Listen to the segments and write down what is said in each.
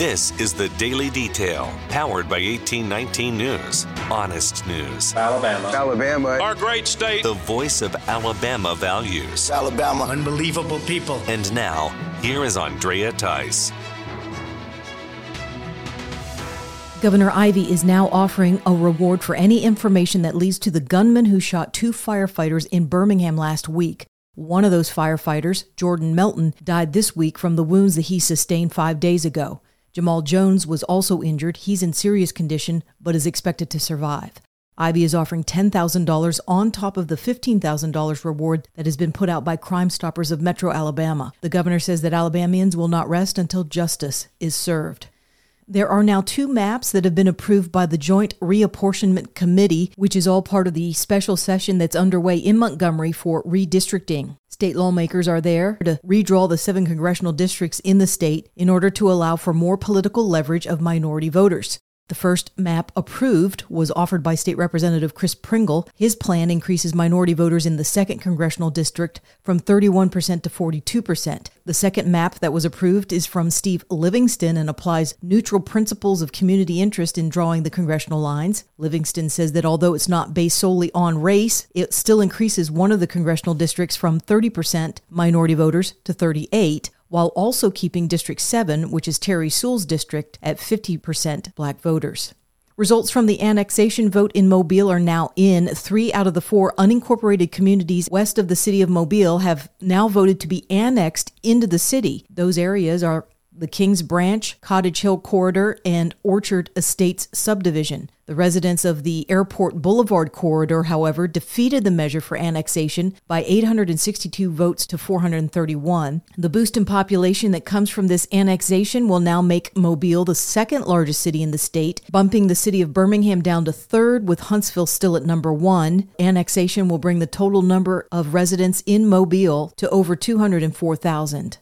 This is the Daily Detail, powered by 1819 News. Honest news. Alabama. Alabama. Our great state. The voice of Alabama values. Alabama. Unbelievable people. And now, here is Andrea Tice. Governor Ivey is now offering a reward for any information that leads to the gunman who shot two firefighters in Birmingham last week. One of those firefighters, Jordan Melton, died this week from the wounds that he sustained five days ago. Jamal Jones was also injured. He's in serious condition, but is expected to survive. Ivey is offering $10,000 on top of the $15,000 reward that has been put out by Crime Stoppers of Metro Alabama. The governor says that Alabamians will not rest until justice is served. There are now two maps that have been approved by the Joint Reapportionment Committee, which is all part of the special session that's underway in Montgomery for redistricting. State lawmakers are there to redraw the seven congressional districts in the state in order to allow for more political leverage of minority voters. The first map approved was offered by State Representative Chris Pringle. His plan increases minority voters in the 2nd Congressional District from 31% to 42%. The second map that was approved is from Steve Livingston and applies neutral principles of community interest in drawing the congressional lines. Livingston says that although it's not based solely on race, it still increases one of the congressional districts from 30% minority voters to 38 while also keeping District 7, which is Terry Sewell's district, at 50% black voters. Results from the annexation vote in Mobile are now in. Three out of the four unincorporated communities west of the city of Mobile have now voted to be annexed into the city. Those areas are the Kings Branch, Cottage Hill Corridor, and Orchard Estates subdivision. The residents of the Airport Boulevard corridor, however, defeated the measure for annexation by 862 votes to 431. The boost in population that comes from this annexation will now make Mobile the second largest city in the state, bumping the city of Birmingham down to third, with Huntsville still at number one. Annexation will bring the total number of residents in Mobile to over 204,000.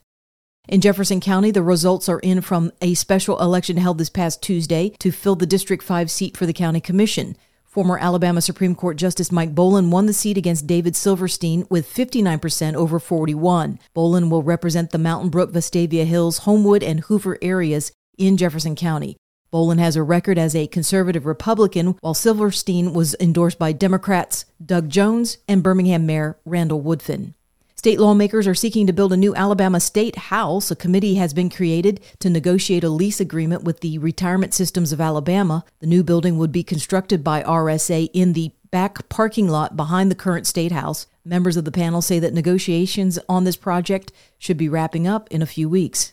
In Jefferson County, the results are in from a special election held this past Tuesday to fill the District 5 seat for the county commission. Former Alabama Supreme Court Justice Mike Bolin won the seat against David Silverstein with 59% over 41. Bolin will represent the Mountain Brook, Vestavia Hills, Homewood, and Hoover areas in Jefferson County. Bolin has a record as a conservative Republican, while Silverstein was endorsed by Democrats Doug Jones and Birmingham Mayor Randall Woodfin. State lawmakers are seeking to build a new Alabama State House. A committee has been created to negotiate a lease agreement with the Retirement Systems of Alabama. The new building would be constructed by RSA in the back parking lot behind the current State House. Members of the panel say that negotiations on this project should be wrapping up in a few weeks.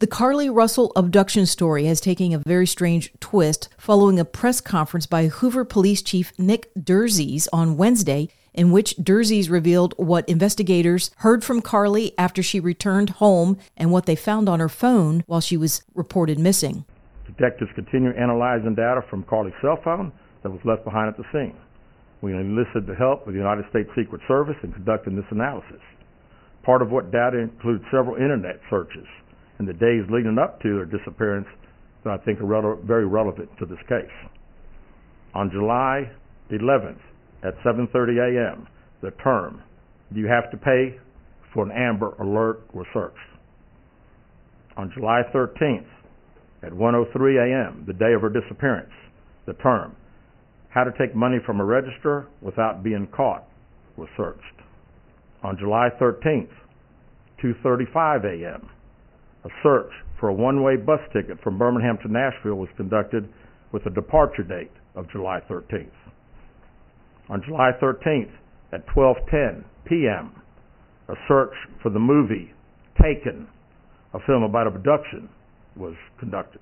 The Carlee Russell abduction story has taken a very strange twist following a press conference by Hoover Police Chief Nick Derzis on Wednesday in which Derzis revealed what investigators heard from Carlee after she returned home and what they found on her phone while she was reported missing. Detectives continue analyzing data from Carlee's cell phone that was left behind at the scene. We enlisted the help of the United States Secret Service in conducting this analysis. Part of what data includes several internet searches in the days leading up to her disappearance that I think are very relevant to this case. On July 11th, at 7:30 a.m. The term you have to pay for an Amber Alert was searched. On July 13th at 1:03 a.m., the day of her disappearance, the term how to take money from a register without being caught was searched. On July 13th, 2:35 a.m., a search for a one-way bus ticket from Birmingham to Nashville was conducted with a departure date of July 13th on July 13th at 12:10 p.m. A search for the movie Taken, a film about abduction, was conducted.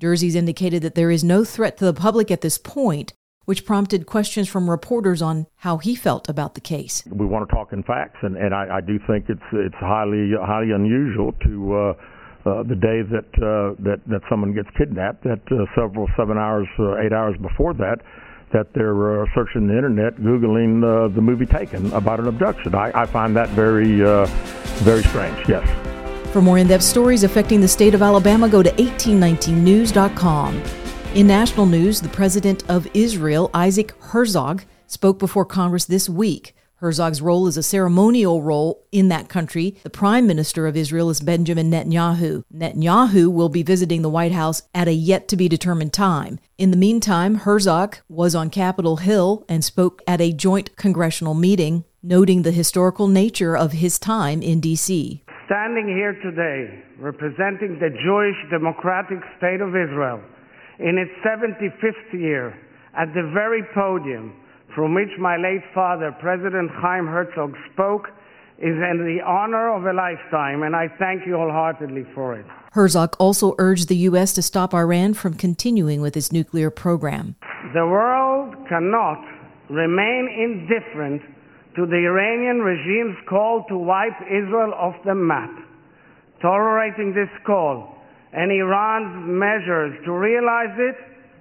Derzis indicated that there is no threat to the public at this point, which prompted questions from reporters on how he felt about the case. We want to talk in facts, and, and I, I do think it's it's highly highly unusual to. Uh, uh, the day that uh, that that someone gets kidnapped, that uh, several seven hours, uh, eight hours before that, that they're uh, searching the internet, googling uh, the movie Taken about an abduction. I, I find that very, uh, very strange. Yes. For more in-depth stories affecting the state of Alabama, go to 1819news.com. In national news, the president of Israel, Isaac Herzog, spoke before Congress this week. Herzog's role is a ceremonial role in that country. The prime minister of Israel is Benjamin Netanyahu. Netanyahu will be visiting the White House at a yet to be determined time. In the meantime, Herzog was on Capitol Hill and spoke at a joint congressional meeting, noting the historical nature of his time in D.C. Standing here today, representing the Jewish Democratic State of Israel in its 75th year, at the very podium from which my late father, President Chaim Herzog, spoke is in the honor of a lifetime, and I thank you wholeheartedly for it. Herzog also urged the U.S. to stop Iran from continuing with its nuclear program. The world cannot remain indifferent to the Iranian regime's call to wipe Israel off the map. Tolerating this call and Iran's measures to realize it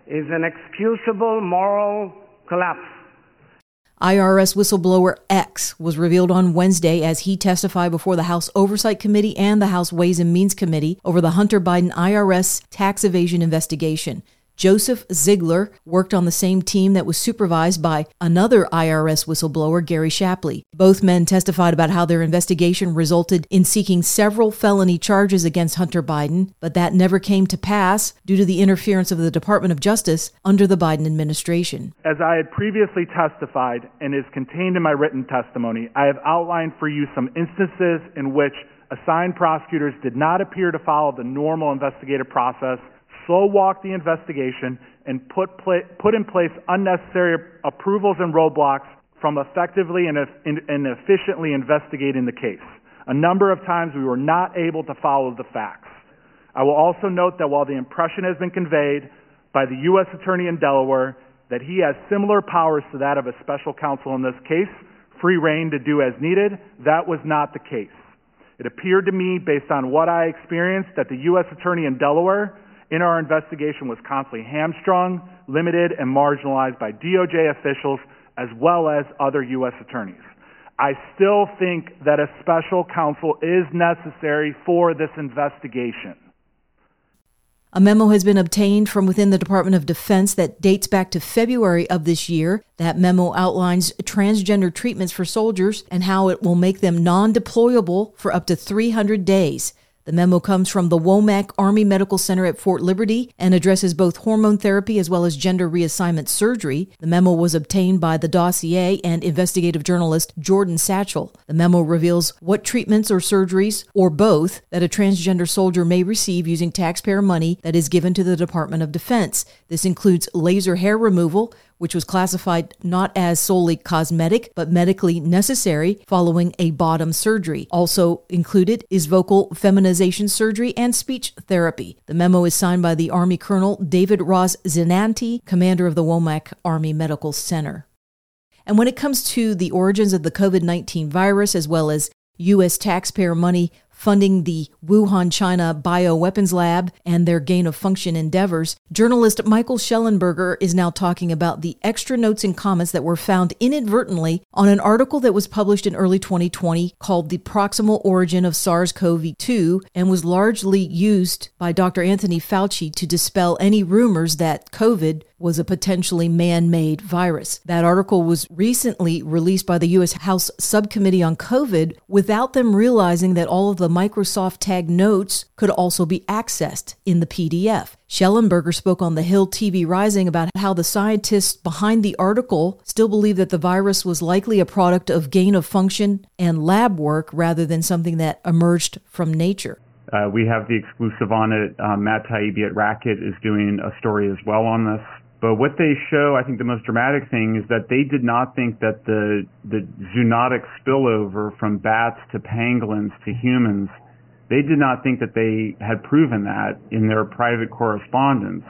is an excusable moral collapse. IRS whistleblower X was revealed on Wednesday as he testified before the House Oversight Committee and the House Ways and Means Committee over the Hunter Biden IRS tax evasion investigation. Joseph Ziegler worked on the same team that was supervised by another IRS whistleblower, Gary Shapley. Both men testified about how their investigation resulted in seeking several felony charges against Hunter Biden, but that never came to pass due to the interference of the Department of Justice under the Biden administration. As I had previously testified and is contained in my written testimony, I have outlined for you some instances in which assigned prosecutors did not appear to follow the normal investigative process slow walk the investigation, and put, pla- put in place unnecessary approvals and roadblocks from effectively and, and efficiently investigating the case. A number of times we were not able to follow the facts. I will also note that while the impression has been conveyed by the U.S. Attorney in Delaware that he has similar powers to that of a special counsel in this case, free reign to do as needed, that was not the case. It appeared to me, based on what I experienced, that the U.S. Attorney in Delaware in our investigation was constantly hamstrung, limited, and marginalized by DOJ officials as well as other U.S. attorneys. I still think that a special counsel is necessary for this investigation. A memo has been obtained from within the Department of Defense that dates back to February of this year. That memo outlines transgender treatments for soldiers and how it will make them non deployable for up to 300 days. The memo comes from the Womack Army Medical Center at Fort Liberty and addresses both hormone therapy as well as gender reassignment surgery. The memo was obtained by the dossier and investigative journalist Jordan Schachtel. The memo reveals what treatments or surgeries, or both, that a transgender soldier may receive using taxpayer money that is given to the Department of Defense. This includes laser hair removal, which was classified not as solely cosmetic, but medically necessary following a bottom surgery. Also included is vocal feminization surgery and speech therapy. The memo is signed by the Army Colonel David Ross Zinanti, commander of the Womack Army Medical Center. And when it comes to the origins of the COVID 19 virus, as well as U.S. taxpayer money funding the Wuhan, China bioweapons lab and their gain of function endeavors, journalist Michael Shellenberger is now talking about the extra notes and comments that were found inadvertently on an article that was published in early 2020 called The Proximal Origin of SARS CoV 2 and was largely used by Dr. Anthony Fauci to dispel any rumors that COVID was a potentially man made virus. That article was recently released by the U.S. House Subcommittee on COVID without them realizing that all of the Microsoft tag notes could also be accessed in the PDF. Shellenberger spoke on the Hill TV Rising about how the scientists behind the article still believe that the virus was likely a product of gain of function and lab work rather than something that emerged from nature. Uh, we have the exclusive on it. Uh, Matt Taibbi at Racket is doing a story as well on this. But what they show, I think the most dramatic thing is that they did not think that the the zoonotic spillover from bats to pangolins to humans, they did not think that they had proven that in their private correspondence.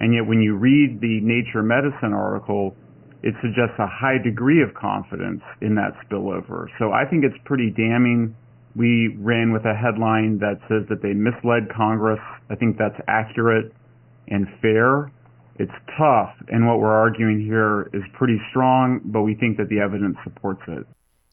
And yet when you read the Nature Medicine article, it suggests a high degree of confidence in that spillover. So I think it's pretty damning. We ran with a headline that says that they misled Congress. I think that's accurate and fair it's tough, and what we're arguing here is pretty strong, but we think that the evidence supports it.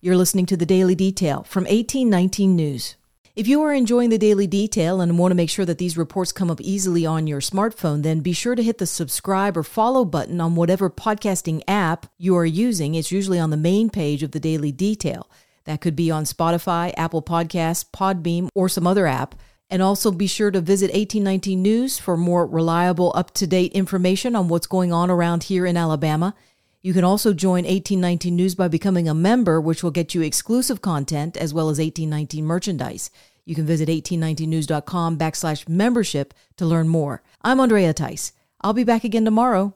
You're listening to the Daily Detail from 1819 News. If you are enjoying the daily detail and want to make sure that these reports come up easily on your smartphone, then be sure to hit the subscribe or follow button on whatever podcasting app you are using. It's usually on the main page of the daily detail. That could be on Spotify, Apple Podcasts, Podbean, or some other app. And also be sure to visit 1819 News for more reliable, up to date information on what's going on around here in Alabama. You can also join 1819 News by becoming a member, which will get you exclusive content as well as 1819 merchandise. You can visit 1819news.com backslash membership to learn more. I'm Andrea Tice. I'll be back again tomorrow.